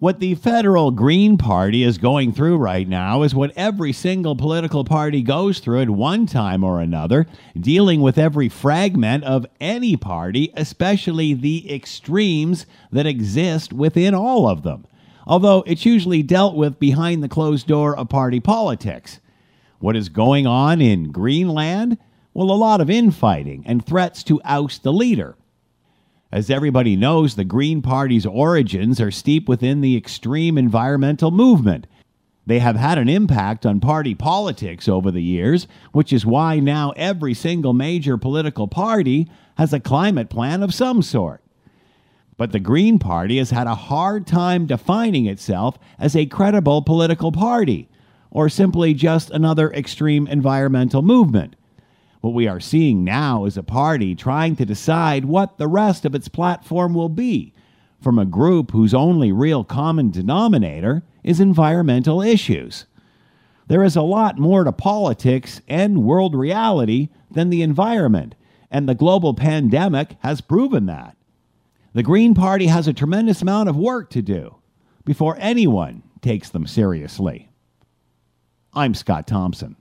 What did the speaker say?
What the federal Green Party is going through right now is what every single political party goes through at one time or another, dealing with every fragment of any party, especially the extremes that exist within all of them. Although it's usually dealt with behind the closed door of party politics. What is going on in Greenland? Well, a lot of infighting and threats to oust the leader. As everybody knows, the Green Party's origins are steep within the extreme environmental movement. They have had an impact on party politics over the years, which is why now every single major political party has a climate plan of some sort. But the Green Party has had a hard time defining itself as a credible political party, or simply just another extreme environmental movement. What we are seeing now is a party trying to decide what the rest of its platform will be from a group whose only real common denominator is environmental issues. There is a lot more to politics and world reality than the environment, and the global pandemic has proven that. The Green Party has a tremendous amount of work to do before anyone takes them seriously. I'm Scott Thompson.